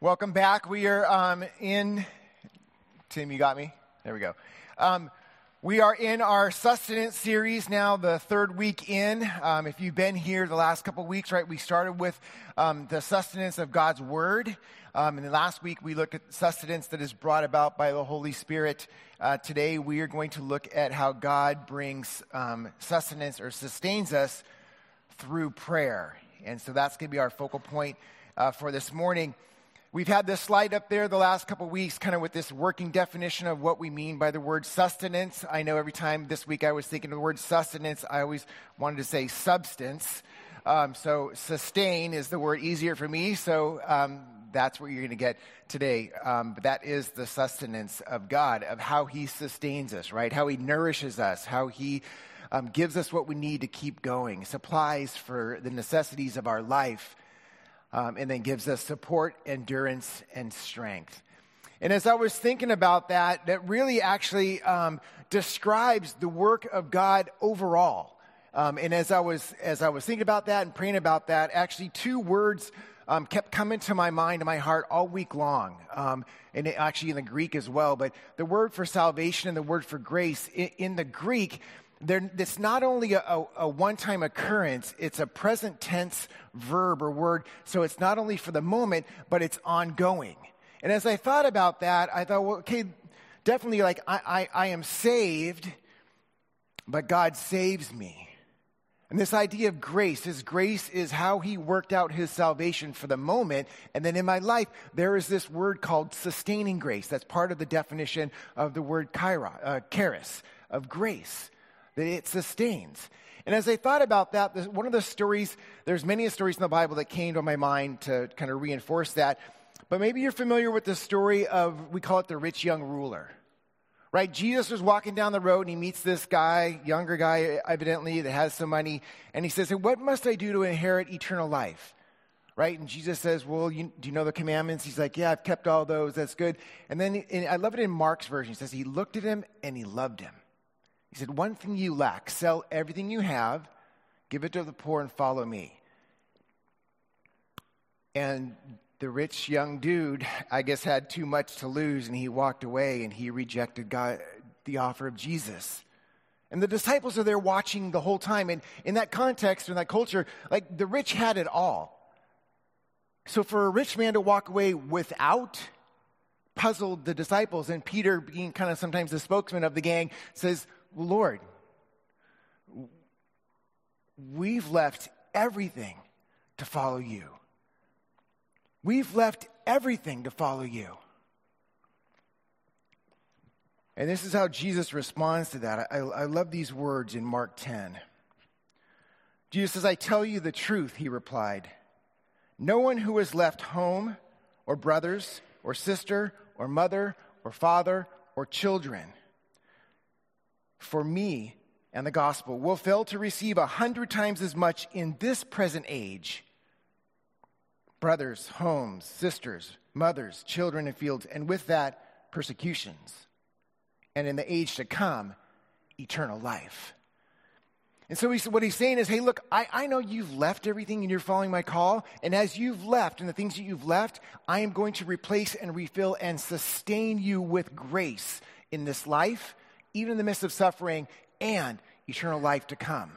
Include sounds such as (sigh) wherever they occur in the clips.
Welcome back. We are um, in. Tim, you got me? There we go. Um, we are in our sustenance series now, the third week in. Um, if you've been here the last couple weeks, right, we started with um, the sustenance of God's Word. Um, and the last week we looked at sustenance that is brought about by the Holy Spirit. Uh, today we are going to look at how God brings um, sustenance or sustains us through prayer. And so that's going to be our focal point uh, for this morning. We've had this slide up there the last couple weeks, kind of with this working definition of what we mean by the word sustenance. I know every time this week I was thinking of the word sustenance, I always wanted to say substance. Um, so sustain is the word easier for me. So um, that's what you're going to get today. Um, but that is the sustenance of God, of how He sustains us, right? How He nourishes us, how He um, gives us what we need to keep going, supplies for the necessities of our life um, and then gives us support, endurance, and strength. And as I was thinking about that, that really actually um, describes the work of God overall. Um, and as I was as I was thinking about that and praying about that, actually two words um, kept coming to my mind and my heart all week long, um, and it, actually in the Greek as well. But the word for salvation and the word for grace in, in the Greek it's not only a, a, a one time occurrence, it's a present tense verb or word. So it's not only for the moment, but it's ongoing. And as I thought about that, I thought, well, okay, definitely like I, I, I am saved, but God saves me. And this idea of grace, his grace is how he worked out his salvation for the moment. And then in my life, there is this word called sustaining grace. That's part of the definition of the word kaira, uh, charis, of grace that it sustains. And as I thought about that, one of the stories, there's many stories in the Bible that came to my mind to kind of reinforce that. But maybe you're familiar with the story of, we call it the rich young ruler. Right? Jesus was walking down the road and he meets this guy, younger guy, evidently, that has some money. And he says, hey, What must I do to inherit eternal life? Right? And Jesus says, Well, you, do you know the commandments? He's like, Yeah, I've kept all those. That's good. And then and I love it in Mark's version. He says, He looked at him and he loved him. He said, One thing you lack sell everything you have, give it to the poor, and follow me. And the rich young dude, I guess, had too much to lose, and he walked away and he rejected God, the offer of Jesus. And the disciples are there watching the whole time. And in that context, in that culture, like the rich had it all. So for a rich man to walk away without puzzled the disciples. And Peter, being kind of sometimes the spokesman of the gang, says, Lord, we've left everything to follow you. We've left everything to follow you. And this is how Jesus responds to that. I, I, love these words in Mark 10. Jesus says, I tell you the truth, he replied. No one who has left home or brothers or sister or mother or father or children for me and the gospel will fail to receive a hundred times as much in this present age brothers, homes, sisters, mothers, children, and fields, and with that, persecutions. And in the age to come, eternal life. And so he's, what he's saying is, hey, look, I, I know you've left everything and you're following my call. And as you've left and the things that you've left, I am going to replace and refill and sustain you with grace in this life even in the midst of suffering and eternal life to come.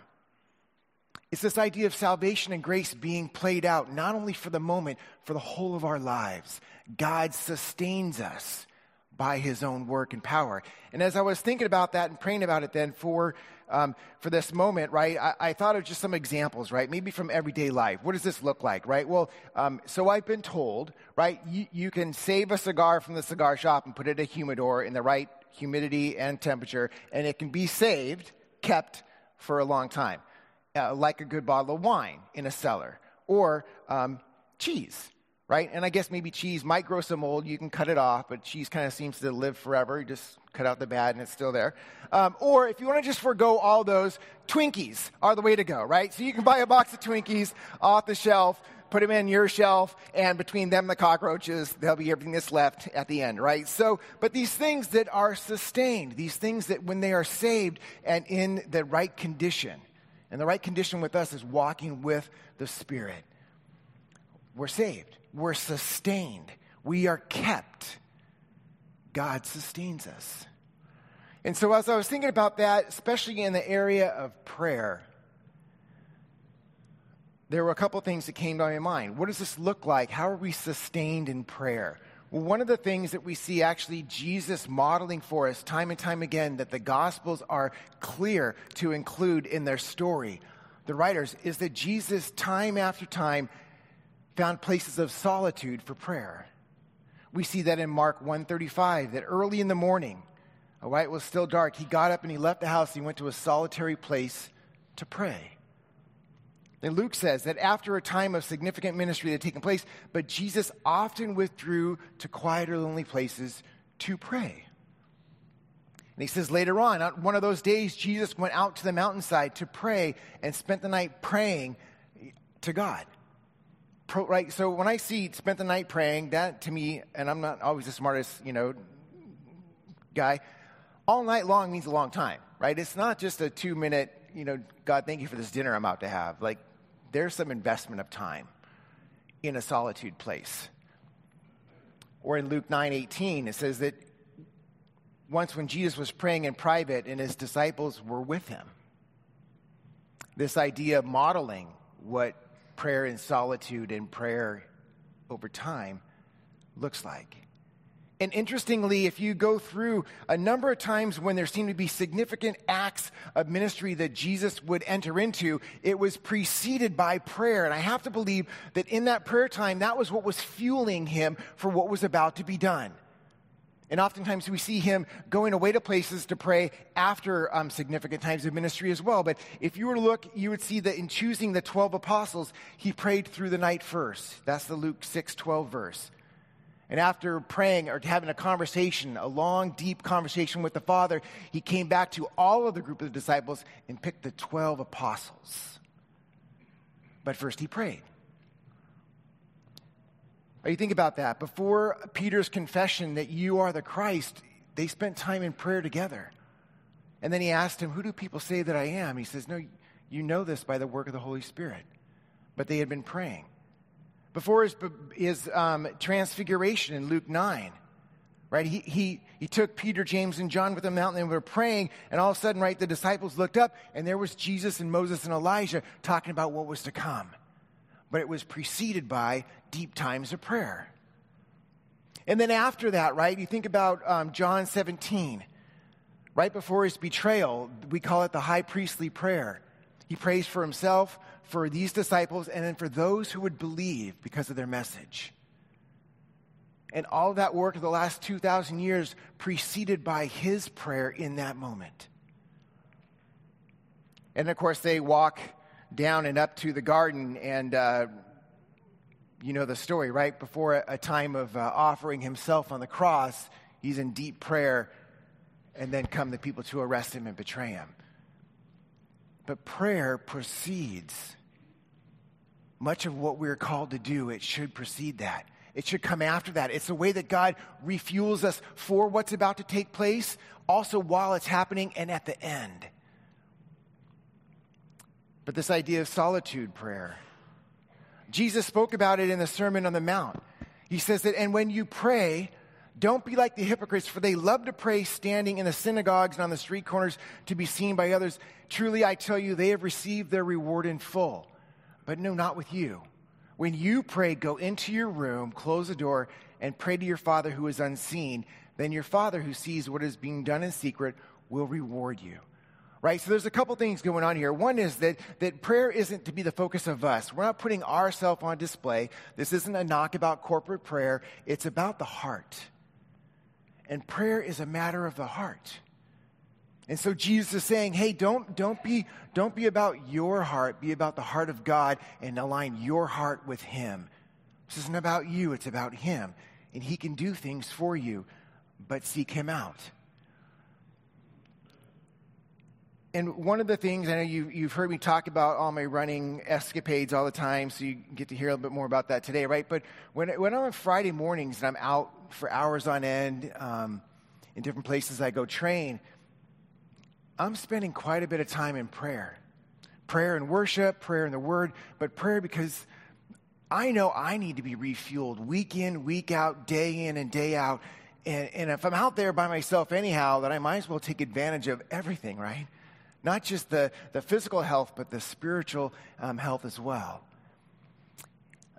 It's this idea of salvation and grace being played out, not only for the moment, for the whole of our lives. God sustains us by his own work and power. And as I was thinking about that and praying about it then for, um, for this moment, right, I, I, thought of just some examples, right, maybe from everyday life. What does this look like, right? Well, um, so I've been told, right, you, you can save a cigar from the cigar shop and put it in a humidor in the right humidity, and temperature, and it can be saved, kept for a long time, uh, like a good bottle of wine in a cellar, or um, cheese, right? And I guess maybe cheese might grow some mold. You can cut it off, but cheese kind of seems to live forever. You just cut out the bad and it's still there. Um, or if you want to just forego all those, Twinkies are the way to go, right? So you can buy a box of Twinkies off the shelf put them in your shelf, and between them the cockroaches, there'll be everything that's left at the end, right? So, but these things that are sustained, these things that when they are saved and in the right condition, and the right condition with us is walking with the Spirit. We're saved. We're sustained. We are kept. God sustains us. And so, as I was thinking about that, especially in the area of prayer, there were a couple things that came to my mind. What does this look like? How are we sustained in prayer? Well, one of the things that we see actually Jesus modeling for us time and time again that the Gospels are clear to include in their story, the writers, is that Jesus, time after time, found places of solitude for prayer. We see that in Mark 135, that early in the morning, while it was still dark, he got up and he left the house. He went to a solitary place to pray. And Luke says that after a time of significant ministry had taken place, but Jesus often withdrew to quieter, lonely places to pray. And he says later on, on one of those days, Jesus went out to the mountainside to pray and spent the night praying to God. Pro, right? So when I see spent the night praying, that to me, and I'm not always the smartest, you know, guy, all night long means a long time, right? It's not just a two minute, you know, God, thank you for this dinner I'm about to have. Like, there's some investment of time in a solitude place. Or in Luke 9:18 it says that once when Jesus was praying in private and his disciples were with him. This idea of modeling what prayer in solitude and prayer over time looks like. And interestingly, if you go through a number of times when there seemed to be significant acts of ministry that Jesus would enter into, it was preceded by prayer. And I have to believe that in that prayer time, that was what was fueling him for what was about to be done. And oftentimes we see him going away to places to pray after um, significant times of ministry as well. But if you were to look, you would see that in choosing the 12 apostles, he prayed through the night first. That's the Luke 6 12 verse. And after praying or having a conversation, a long, deep conversation with the Father, he came back to all of the group of disciples and picked the 12 apostles. But first he prayed. you think about that. Before Peter's confession that you are the Christ, they spent time in prayer together. And then he asked him, Who do people say that I am? He says, No, you know this by the work of the Holy Spirit. But they had been praying before his, his um, transfiguration in Luke 9. Right? He, he, he took Peter, James, and John with him out and they were praying, and all of a sudden, right, the disciples looked up, and there was Jesus and Moses and Elijah talking about what was to come. But it was preceded by deep times of prayer. And then after that, right, you think about um, John 17. Right before his betrayal, we call it the high priestly prayer. He prays for himself, for these disciples, and then for those who would believe because of their message. And all that work of the last 2,000 years preceded by his prayer in that moment. And of course, they walk down and up to the garden, and uh, you know the story, right? Before a, a time of uh, offering himself on the cross, he's in deep prayer, and then come the people to arrest him and betray him. But prayer precedes much of what we're called to do. It should precede that. It should come after that. It's the way that God refuels us for what's about to take place, also while it's happening and at the end. But this idea of solitude prayer, Jesus spoke about it in the Sermon on the Mount. He says that, and when you pray, don't be like the hypocrites, for they love to pray standing in the synagogues and on the street corners to be seen by others. Truly, I tell you, they have received their reward in full. But no, not with you. When you pray, go into your room, close the door, and pray to your Father who is unseen. Then your Father who sees what is being done in secret will reward you. Right? So there's a couple things going on here. One is that, that prayer isn't to be the focus of us. We're not putting ourselves on display. This isn't a knock about corporate prayer. It's about the heart. And prayer is a matter of the heart. And so Jesus is saying, hey, don't, don't, be, don't be about your heart, be about the heart of God and align your heart with Him. This isn't about you, it's about Him. And He can do things for you, but seek Him out. And one of the things, I know you, you've heard me talk about all my running escapades all the time, so you get to hear a little bit more about that today, right? But when, when I'm on Friday mornings and I'm out for hours on end um, in different places I go train, I'm spending quite a bit of time in prayer. Prayer and worship, prayer and the word, but prayer because I know I need to be refueled week in, week out, day in, and day out. And, and if I'm out there by myself anyhow, then I might as well take advantage of everything, right? Not just the, the physical health, but the spiritual um, health as well.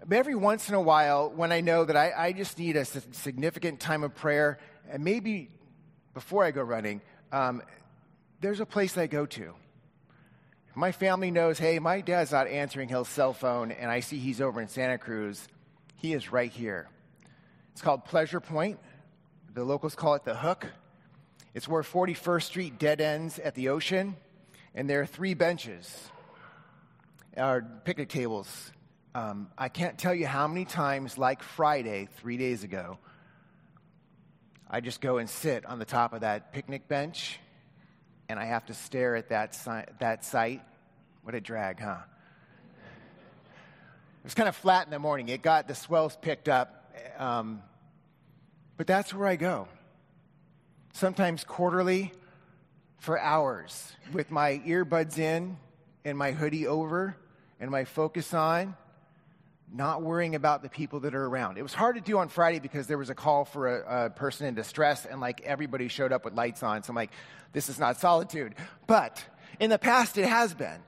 Every once in a while, when I know that I, I just need a significant time of prayer, and maybe before I go running, um, there's a place I go to. My family knows, hey, my dad's not answering his cell phone, and I see he's over in Santa Cruz. He is right here. It's called Pleasure Point. The locals call it the Hook. It's where 41st Street dead ends at the ocean, and there are three benches, or picnic tables. Um, I can't tell you how many times, like Friday, three days ago, I just go and sit on the top of that picnic bench and I have to stare at that, si- that site. What a drag, huh? It was kind of flat in the morning. It got the swells picked up. Um, but that's where I go. Sometimes quarterly for hours with my earbuds in and my hoodie over and my focus on not worrying about the people that are around. It was hard to do on Friday because there was a call for a, a, person in distress and like everybody showed up with lights on. So I'm like, this is not solitude. But in the past, it has been.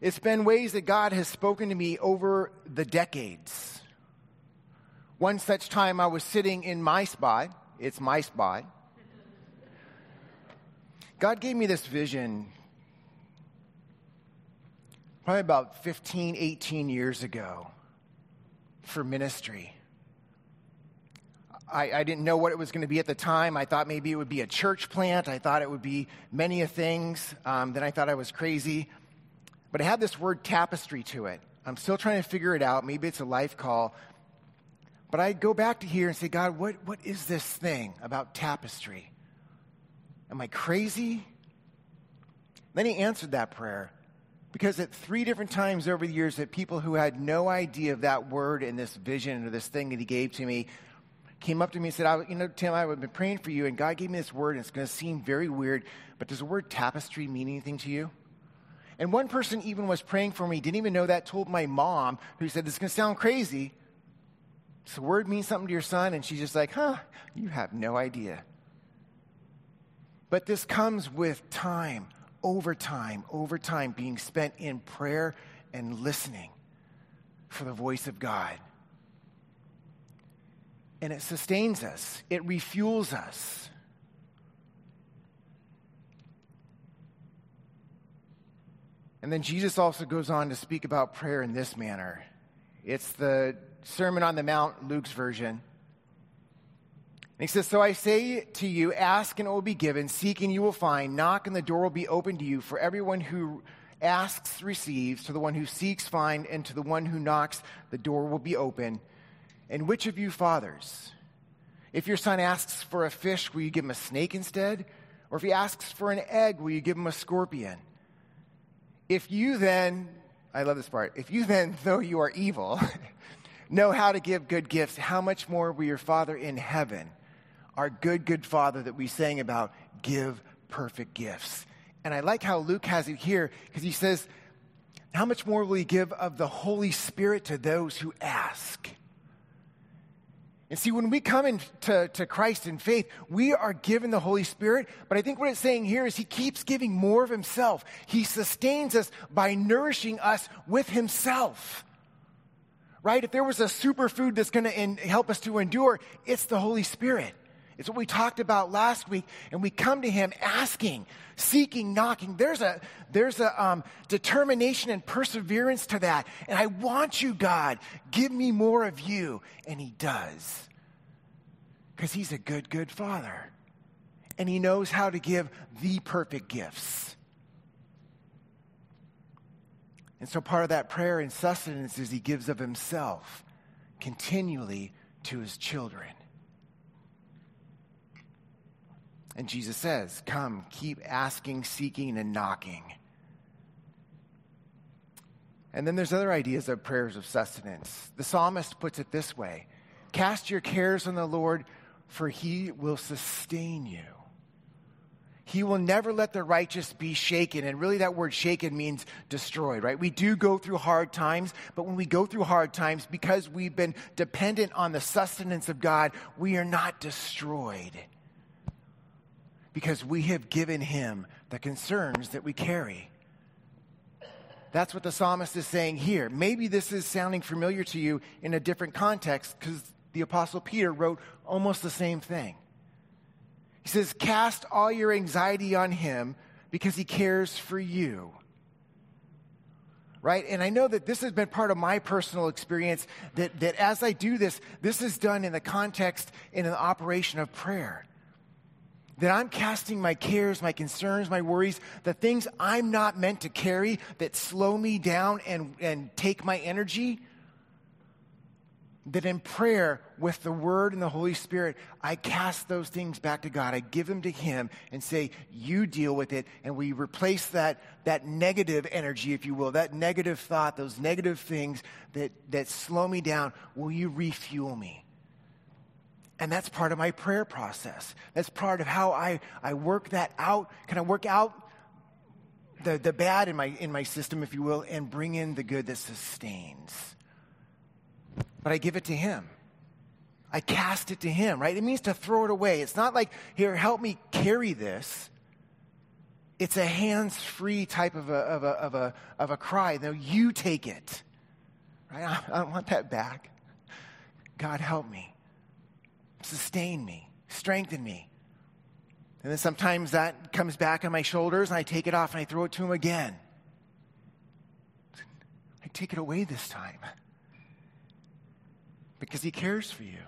It's been ways that God has spoken to me over the decades. One such time I was sitting in my spot, it's my spot. God gave me this vision probably about 15, 18 years ago for ministry. I, I, didn't know what it was going to be at the time. I thought maybe it would be a church plant. I thought it would be many things. Um, then I thought I was crazy. But it had this word tapestry to it. I'm still trying to figure it out. Maybe it's a life call. But I go back to here and say, God, what, what is this thing about tapestry? Am I crazy? Then he answered that prayer. Because at three different times over the years, that people who had no idea of that word and this vision or this thing that he gave to me came up to me and said, You know, Tim, I've been praying for you, and God gave me this word, and it's going to seem very weird, but does the word tapestry mean anything to you? And one person even was praying for me, didn't even know that, told my mom, who said, This is going to sound crazy. Does the word mean something to your son? And she's just like, Huh, you have no idea. But this comes with time over time, over time, being spent in prayer and listening for the voice of God. And it sustains us, it refuels us. And then Jesus also goes on to speak about prayer in this manner. It's the Sermon on the Mount, Luke's version. And he says, So I say to you, ask and it will be given, seek and you will find, knock and the door will be opened to you. For everyone who asks receives, to the one who seeks find, and to the one who knocks the door will be open. And which of you fathers, if your son asks for a fish, will you give him a snake instead? Or if he asks for an egg, will you give him a scorpion? If you then, I love this part, if you then, though you are evil, (laughs) know how to give good gifts, how much more will your Father in heaven? Our good, good Father that we sang about, give perfect gifts. And I like how Luke has it here because he says, How much more will he give of the Holy Spirit to those who ask? And see, when we come into to Christ in faith, we are given the Holy Spirit. But I think what it's saying here is He keeps giving more of Himself. He sustains us by nourishing us with Himself. Right? If there was a superfood that's going to help us to endure, it's the Holy Spirit. It's what we talked about last week, and we come to Him asking, seeking, knocking. There's a there's a um, determination and perseverance to that, and I want you, God, give me more of you, and He does, because He's a good, good Father, and He knows how to give the perfect gifts. And so, part of that prayer and sustenance is He gives of Himself continually to His children. And Jesus says, Come, keep asking, seeking, and knocking. And then there's other ideas of prayers of sustenance. The psalmist puts it this way Cast your cares on the Lord, for he will sustain you. he will never let the righteous be shaken. And really, that word shaken means destroyed, right? We do go through hard times, but when we go through hard times, because we've been dependent on the sustenance of God, we are not destroyed. Because we have given him the concerns that we carry. That's what the psalmist is saying here. Maybe this is sounding familiar to you in a different context because the Apostle Peter wrote almost the same thing. He says, Cast all your anxiety on him because he cares for you. Right? And I know that this has been part of my personal experience that, that as I do this, this is done in the context, in an operation of prayer. That I'm casting my cares, my concerns, my worries, the things I'm not meant to carry that slow me down and, and take my energy that in prayer with the Word and the Holy Spirit, I cast those things back to God. I give them to Him and say, You deal with it. And we replace that, that negative energy, if you will, that negative thought, those negative things that, that slow me down. Will you refuel me? And that's part of my prayer process. That's part of how I, I work that out. Can I work out the, the bad in my, in my system, if you will, and bring in the good that sustains? but I give it to Him. I cast it to Him, right? It means to throw it away. It's not like, here, help me carry this. It's a hands free type of a, of, a, of, a, of a cry. No, you take it. Right? (laughs) I, I don't want that back. God, help me. Sustain me. Strengthen me. And then sometimes that comes back on my shoulders and I take it off and I throw it to him again. I take it away this time because he cares for you.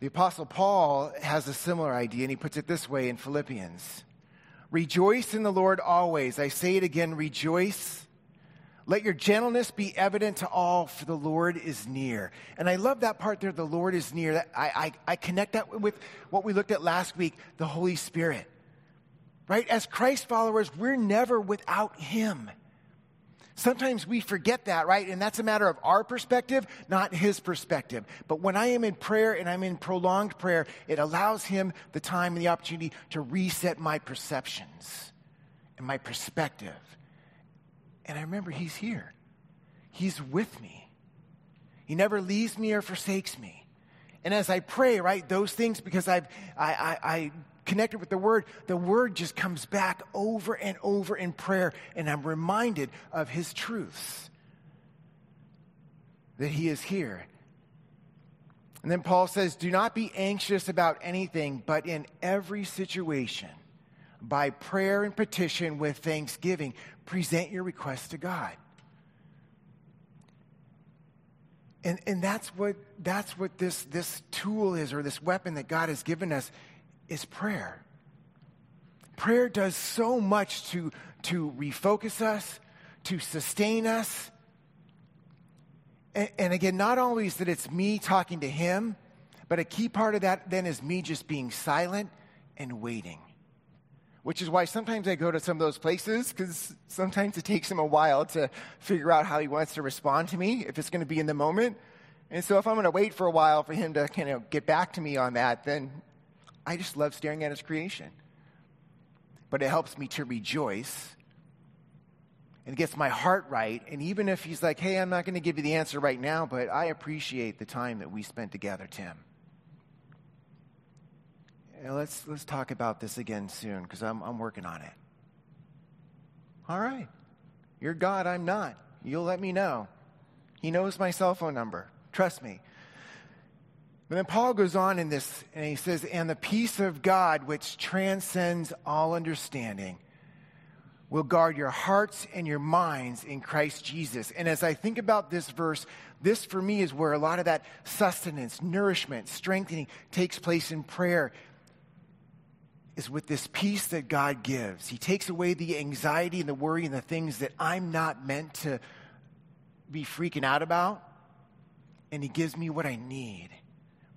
The Apostle Paul has a similar idea, and he puts it this way in Philippians Rejoice in the Lord always. I say it again, rejoice. Let your gentleness be evident to all, for the Lord is near. And I love that part there, the Lord is near. I, I, I connect that with what we looked at last week, the Holy Spirit. Right? As Christ followers, we're never without Him. Sometimes we forget that, right? And that's a matter of our perspective, not his perspective. But when I am in prayer and I'm in prolonged prayer, it allows him the time and the opportunity to reset my perceptions and my perspective. And I remember he's here, he's with me. He never leaves me or forsakes me. And as I pray, right, those things, because I've, I, I, I connected with the Word, the Word just comes back over and over in prayer, and I'm reminded of His truths that He is here. And then Paul says, Do not be anxious about anything, but in every situation, by prayer and petition with thanksgiving, present your request to God. And, and that's what, that's what this, this tool is, or this weapon that God has given us is prayer. Prayer does so much to, to refocus us, to sustain us. And, and again, not always that it's me talking to him, but a key part of that then is me just being silent and waiting. Which is why sometimes I go to some of those places because sometimes it takes him a while to figure out how he wants to respond to me, if it's going to be in the moment. And so if I'm going to wait for a while for him to kind of get back to me on that, then I just love staring at his creation. But it helps me to rejoice and gets my heart right. And even if he's like, hey, I'm not going to give you the answer right now, but I appreciate the time that we spent together, Tim. And let's, let's talk about this again soon because I'm, I'm working on it. All right. You're God, I'm not. You'll let me know. He knows my cell phone number. Trust me. But then Paul goes on in this and he says, And the peace of God, which transcends all understanding, will guard your hearts and your minds in Christ Jesus. And as I think about this verse, this for me is where a lot of that sustenance, nourishment, strengthening takes place in prayer. Is with this peace that God gives. He takes away the anxiety and the worry and the things that I'm not meant to be freaking out about. And He gives me what I need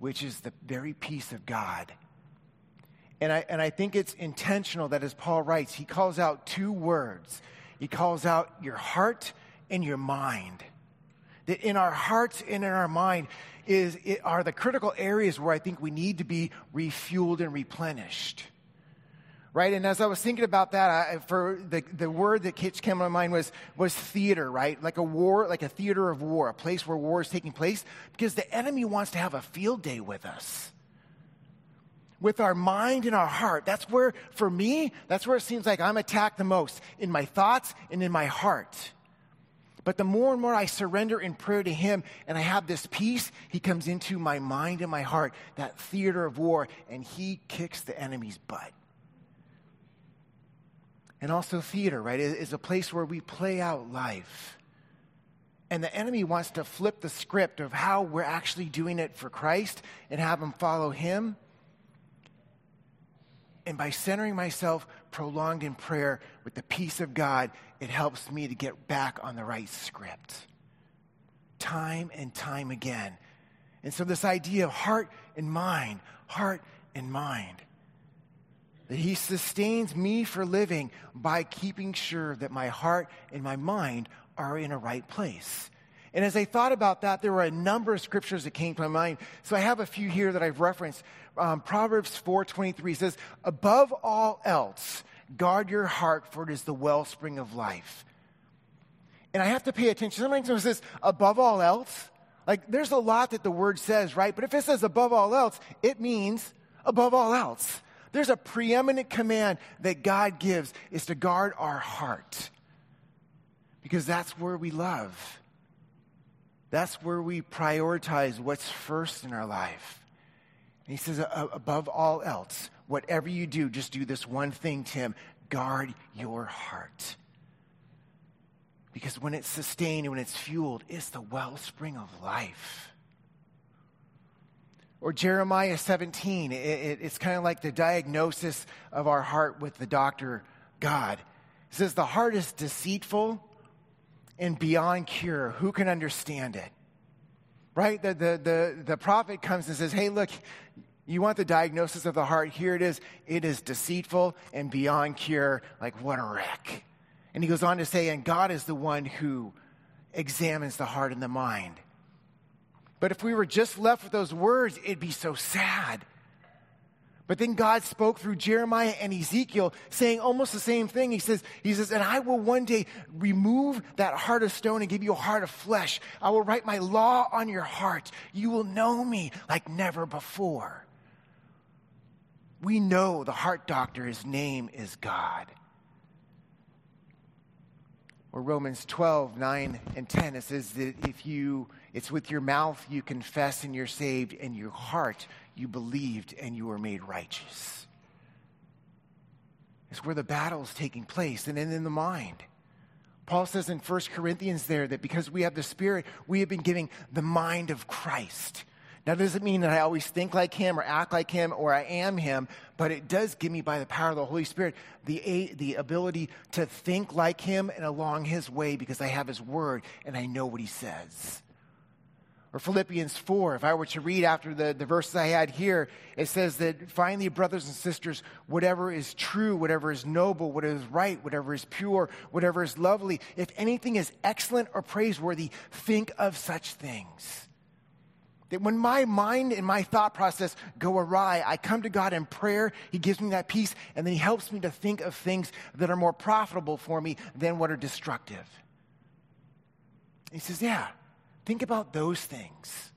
which is the very peace of God. And I, and I think it's intentional that as Paul writes, he calls out two words. He calls out your heart and your mind. That in our hearts and in our mind is, are the critical areas where I think we need to be refueled and replenished right? And as I was thinking about that, I, for the, the word that came to my mind was, was theater, right? Like a war, like a theater of war, a place where war is taking place, because the enemy wants to have a field day with us. With our mind and our heart. That's where, for me, that's where it seems like I'm attacked the most, in my thoughts and in my heart. But the more and more I surrender in prayer to Him and I have this peace, He comes into my mind and my heart, that theater of war, and He kicks the enemy's butt and also theater, right, is a place where we play out life. And the enemy wants to flip the script of how we're actually doing it for Christ and have him follow him. And by centering myself prolonged in prayer with the peace of God, it helps me to get back on the right script. Time and time again. And so, this idea of heart and mind, heart and mind that He sustains me for living by keeping sure that my heart and my mind are in a right place. And as I thought about that, there were a number of scriptures that came to my mind. So I have a few here that I've referenced. Um, Proverbs 4.23 says, Above all else, guard your heart, for it is the wellspring of life. And I have to pay attention. Sometimes it says, above all else, like there's a lot that the word says, right? But if it says above all else, it means above all else. There's a preeminent command that God gives is to guard our heart. Because that's where we love. That's where we prioritize what's first in our life. And he says, above all else, whatever you do, just do this one thing, Tim guard your heart. Because when it's sustained and when it's fueled, it's the wellspring of life. Or Jeremiah 17, it, it, it's kind of like the diagnosis of our heart with the doctor God. It says, The heart is deceitful and beyond cure. Who can understand it? Right? The, the, the, the prophet comes and says, Hey, look, you want the diagnosis of the heart? Here it is. It is deceitful and beyond cure. Like, what a wreck. And he goes on to say, And God is the one who examines the heart and the mind. But if we were just left with those words, it'd be so sad. But then God spoke through Jeremiah and Ezekiel saying almost the same thing. He says, He says, and I will one day remove that heart of stone and give you a heart of flesh. I will write my law on your heart. You will know me like never before. We know the heart doctor, his name is God. Or Romans 12, 9 and 10, it says that if you it's with your mouth you confess and you're saved, and your heart you believed and you were made righteous. It's where the battle is taking place, and then in the mind. Paul says in 1 Corinthians there that because we have the Spirit, we have been giving the mind of Christ. Now, does it mean that I always think like him or act like him or I am him? But it does give me, by the power of the Holy Spirit, the, the ability to think like him and along his way because I have his word and I know what he says. Or Philippians 4, if I were to read after the, the verses I had here, it says that finally, brothers and sisters, whatever is true, whatever is noble, whatever is right, whatever is pure, whatever is lovely, if anything is excellent or praiseworthy, think of such things. That when my mind and my thought process go awry, I come to God in prayer. He gives me that peace, and then He helps me to think of things that are more profitable for me than what are destructive. He says, Yeah, Think about those things.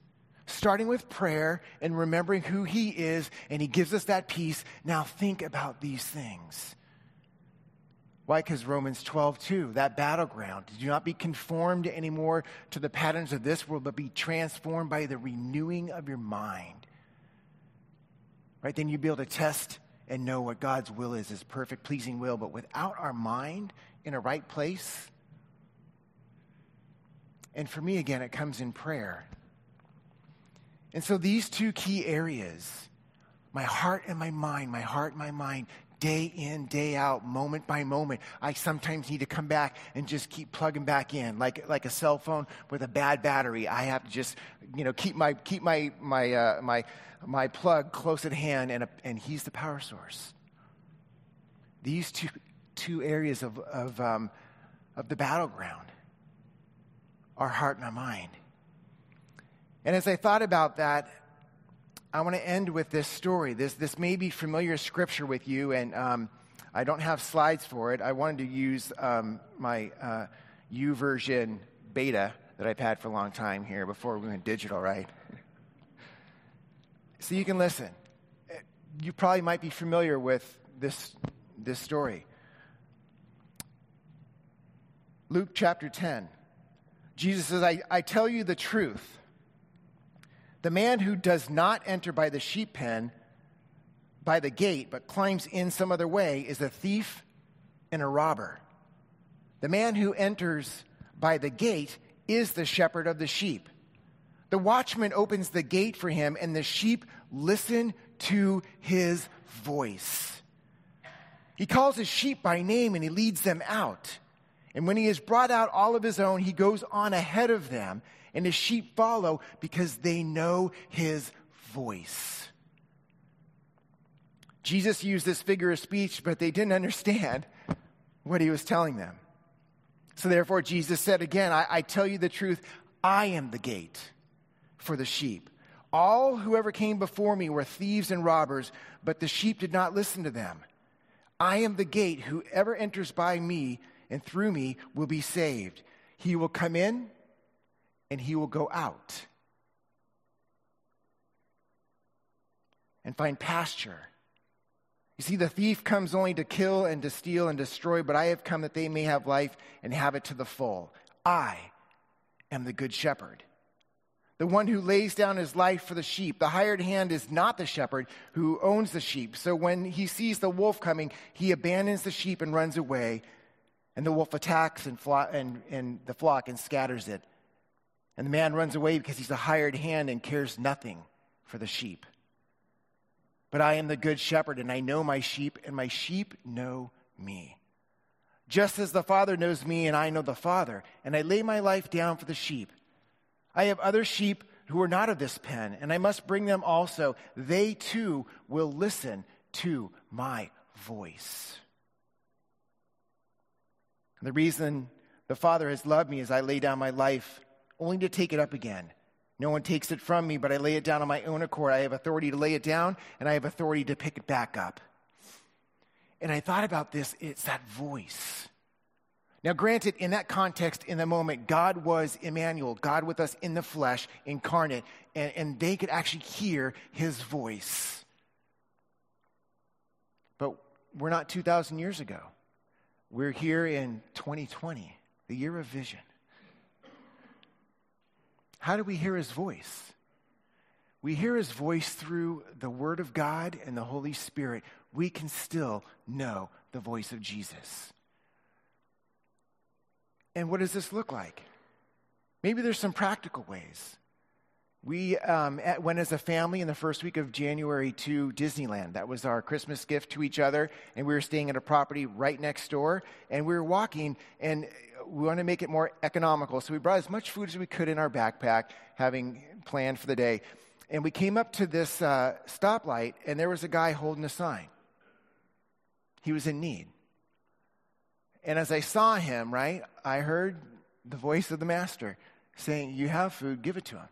Starting with prayer and remembering who He is, and He gives us that peace. Now think about these things. Why? Because Romans 12, 2, that battleground. Do not be conformed anymore to the patterns of this world, but be transformed by the renewing of your mind. Right? Then you'll be able to test and know what God's will is, His perfect, pleasing will. But without our mind in a right place, and for me, again, it comes in prayer. And so these two key areas, my heart and my mind, my heart and my mind, day in, day out, moment by moment, I sometimes need to come back and just keep plugging back in, like, like a cell phone with a bad battery. I have to just, you know, keep my, keep my, my, uh, my, my plug close at hand, and, a, and he's the power source. These two, two areas of, of, um, of the battleground our heart and our mind. And as I thought about that, I want to end with this story. This, this may be familiar scripture with you, and um, I don't have slides for it. I wanted to use um, my uh, YouVersion beta that I've had for a long time here before we went digital, right? so you can listen. You probably might be familiar with this, this story. Luke chapter 10. Jesus says, I, I tell you the truth. The man who does not enter by the sheep pen, by the gate, but climbs in some other way, is a thief and a robber. The man who enters by the gate is the shepherd of the sheep. The watchman opens the gate for him, and the sheep listen to his voice. He calls his sheep by name and he leads them out. And when he has brought out all of his own, he goes on ahead of them, and his sheep follow because they know his voice. Jesus used this figure of speech, but they didn't understand what he was telling them. So therefore, Jesus said again, I, I tell you the truth, I am the gate for the sheep. All whoever came before me were thieves and robbers, but the sheep did not listen to them. I am the gate. Whoever enters by me and through me will be saved. He will come in and he will go out and find pasture. You see, the thief comes only to kill and to steal and destroy, but I have come that they may have life and have it to the full. I am the good shepherd. The one who lays down his life for the sheep. The hired hand is not the shepherd who owns the sheep. So when he sees the wolf coming, he abandons the sheep and runs away. And the wolf attacks and, flo- and, and the flock and scatters it. And the man runs away because he's a hired hand and cares nothing for the sheep. But I am the good shepherd, and I know my sheep, and my sheep know me. Just as the Father knows me, and I know the Father, and I lay my life down for the sheep. I have other sheep who are not of this pen, and I must bring them also. They too will listen to my voice. And the reason the Father has loved me is I lay down my life only to take it up again. No one takes it from me, but I lay it down on my own accord. I have authority to lay it down, and I have authority to pick it back up. And I thought about this it's that voice. Now, granted, in that context, in the moment, God was Emmanuel, God with us in the flesh, incarnate, and, and they could actually hear his voice. But we're not 2,000 years ago. We're here in 2020, the year of vision. How do we hear his voice? We hear his voice through the Word of God and the Holy Spirit. We can still know the voice of Jesus. And what does this look like? Maybe there's some practical ways. We um, went as a family in the first week of January to Disneyland. That was our Christmas gift to each other. And we were staying at a property right next door. And we were walking, and we wanted to make it more economical. So we brought as much food as we could in our backpack, having planned for the day. And we came up to this uh, stoplight, and there was a guy holding a sign. He was in need. And as I saw him, right, I heard the voice of the master saying, You have food, give it to him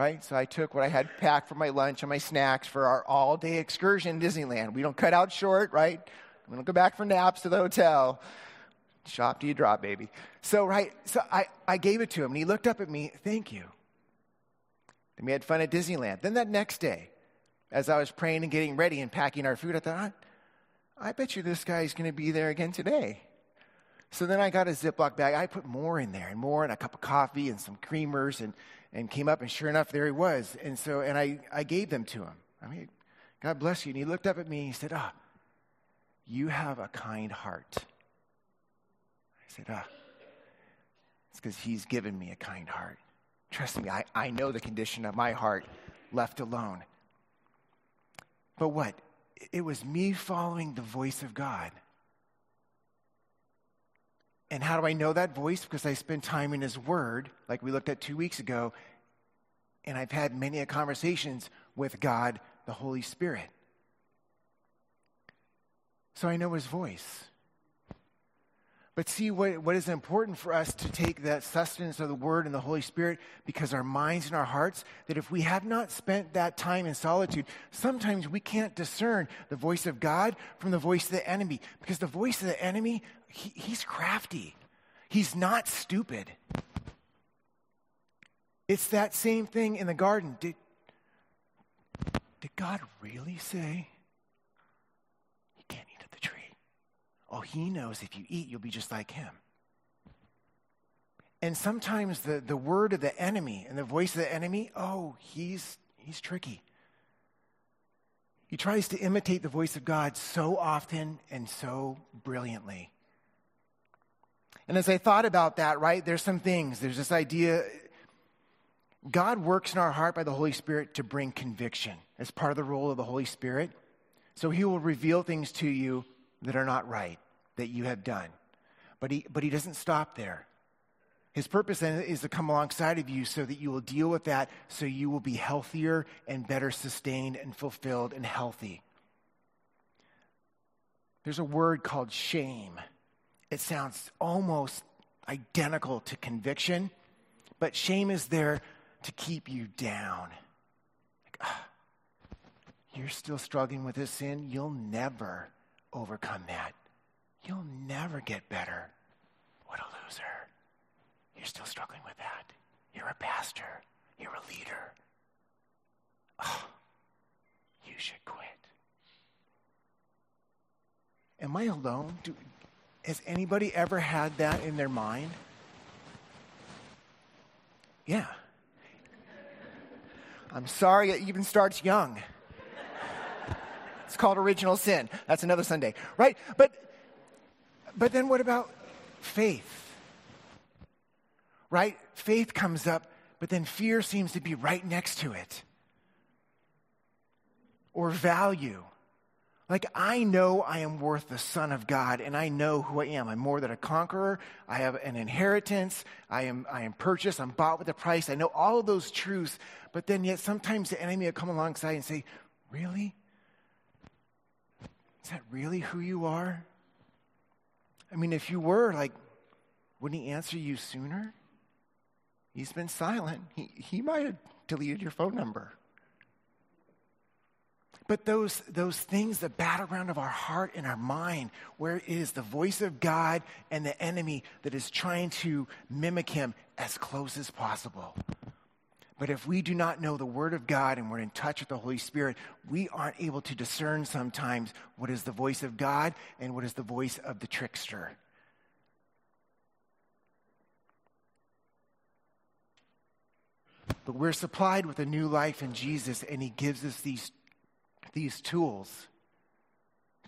right? So I took what I had packed for my lunch and my snacks for our all day excursion in Disneyland. We don't cut out short, right? We don't go back for naps to the hotel. Shop till you drop, baby. So, right, so I, I gave it to him and he looked up at me, thank you. And we had fun at Disneyland. Then that next day, as I was praying and getting ready and packing our food, I thought, I, I bet you this guy's going to be there again today. So then I got a Ziploc bag. I put more in there and more and a cup of coffee and some creamers and and came up, and sure enough, there he was. And so, and I, I gave them to him. I mean, God bless you. And he looked up at me and he said, Ah, you have a kind heart. I said, Ah, it's because he's given me a kind heart. Trust me, I, I know the condition of my heart left alone. But what? It was me following the voice of God. And how do I know that voice? Because I spend time in His Word, like we looked at two weeks ago, and I've had many conversations with God, the Holy Spirit. So I know His voice. But see, what, what is important for us to take that sustenance of the Word and the Holy Spirit because our minds and our hearts, that if we have not spent that time in solitude, sometimes we can't discern the voice of God from the voice of the enemy. Because the voice of the enemy, he, he's crafty, he's not stupid. It's that same thing in the garden. Did, did God really say you can't eat of the tree? Oh, he knows if you eat, you'll be just like him. And sometimes the, the word of the enemy and the voice of the enemy, oh, he's, he's tricky. He tries to imitate the voice of God so often and so brilliantly. And as I thought about that, right, there's some things. There's this idea God works in our heart by the Holy Spirit to bring conviction as part of the role of the Holy Spirit. So he will reveal things to you that are not right, that you have done. But he, but he doesn't stop there. His purpose then is to come alongside of you so that you will deal with that, so you will be healthier and better sustained and fulfilled and healthy. There's a word called shame. It sounds almost identical to conviction, but shame is there to keep you down. Like, ah, you're still struggling with this sin. You'll never overcome that. You'll never get better. What a loser. You're still struggling with that. You're a pastor. You're a leader. Oh, you should quit. Am I alone? Do, has anybody ever had that in their mind? Yeah. I'm sorry it even starts young. It's called original sin. That's another Sunday, right? But but then what about faith? Right? Faith comes up, but then fear seems to be right next to it. Or value. Like, I know I am worth the Son of God, and I know who I am. I'm more than a conqueror. I have an inheritance. I am, I am purchased. I'm bought with a price. I know all of those truths. But then, yet, sometimes the enemy will come alongside and say, Really? Is that really who you are? I mean, if you were, like, wouldn't he answer you sooner? He's been silent. He, he might have deleted your phone number. But those, those things, the battleground of our heart and our mind, where it is the voice of God and the enemy that is trying to mimic him as close as possible. But if we do not know the Word of God and we're in touch with the Holy Spirit, we aren't able to discern sometimes what is the voice of God and what is the voice of the trickster. But we're supplied with a new life in Jesus, and He gives us these these tools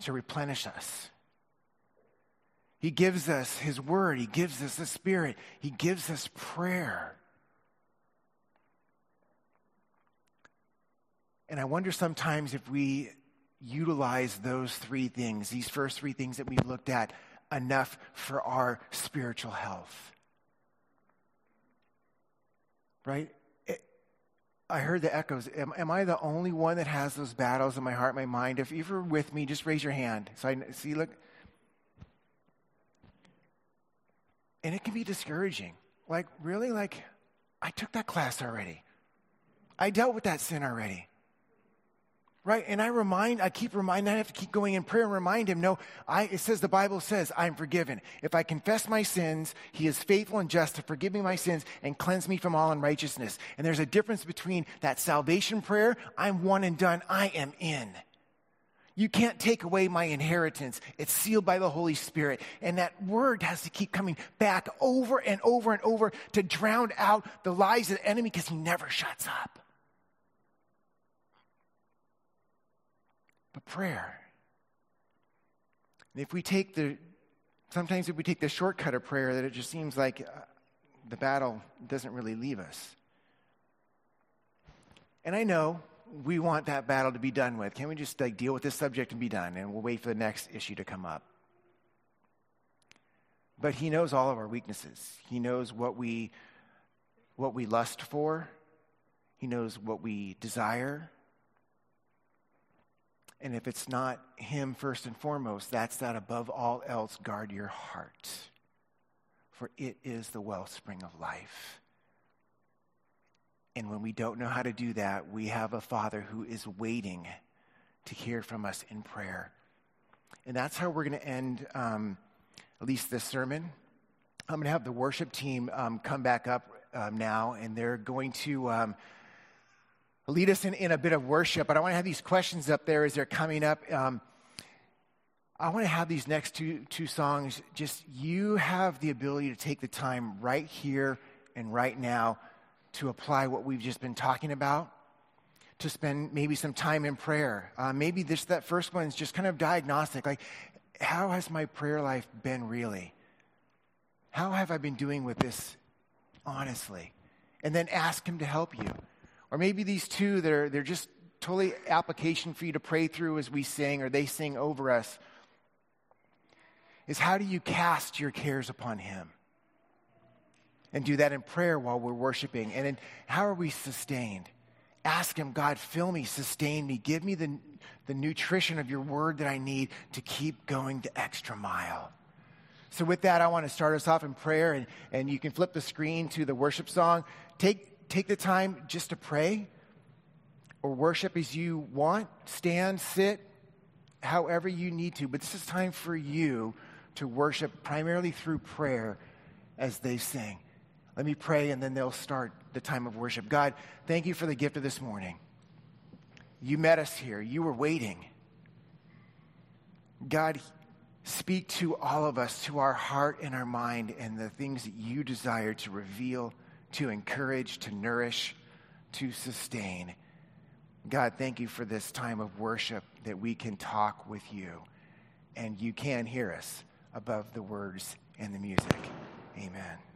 to replenish us. He gives us His Word, He gives us the Spirit, He gives us prayer. And I wonder sometimes if we utilize those three things, these first three things that we've looked at, enough for our spiritual health. Right? I heard the echoes. Am, am, I the only one that has those battles in my heart, my mind? If you're with me, just raise your hand. So I see, look. And it can be discouraging. Like, really? Like, I took that class already. I dealt with that sin already. Right? And I remind, I keep reminding, I have to keep going in prayer and remind him, no, I, it says, the Bible says, I'm forgiven. If I confess my sins, he is faithful and just to forgive me my sins and cleanse me from all unrighteousness. And there's a difference between that salvation prayer, I'm one and done, I am in. You can't take away my inheritance. It's sealed by the Holy Spirit. And that word has to keep coming back over and over and over to drown out the lies of the enemy because he never shuts up. But prayer. And if we take the, sometimes if we take the shortcut of prayer, that it just seems like uh, the battle doesn't really leave us. And I know we want that battle to be done with. Can we just like deal with this subject and be done? And we'll wait for the next issue to come up. But he knows all of our weaknesses. He knows what we what we lust for. He knows what we desire. And if it's not Him first and foremost, that's that above all else, guard your heart. for it is the wellspring of life. And when we don't know how to do that, we have a Father who is waiting to hear from us in prayer. And that's how we're going to end um, at least this sermon. I'm going to have the worship team um, come back up um, now, and they're going to um, lead us in, in a bit of worship. But I want to have these questions up there as they're coming up. Um, I want to have these next two, two songs. Just you have the ability to take the time right here and right now to apply what we've just been talking about, to spend maybe some time in prayer. Uh, maybe this that first one is just kind of diagnostic. Like, how has my prayer life been really? How have I been doing with this honestly? And then ask Him to help you. Or maybe these two, they're, they're just totally application for you to pray through as we sing or they sing over us. Is how do you cast your cares upon Him? and do that in prayer while we're worshiping. And then how are we sustained? Ask Him, God, fill me, sustain me, give me the, the nutrition of your word that I need to keep going the extra mile. So, with that, I want to start us off in prayer, and, and you can flip the screen to the worship song. Take, take the time just to pray or worship as you want, stand, sit, however you need to. But this is time for you to worship primarily through prayer as they sing. Let me pray and then they'll start the time of worship. God, thank you for the gift of this morning. You met us here, you were waiting. God, speak to all of us, to our heart and our mind, and the things that you desire to reveal, to encourage, to nourish, to sustain. God, thank you for this time of worship that we can talk with you and you can hear us above the words and the music. Amen.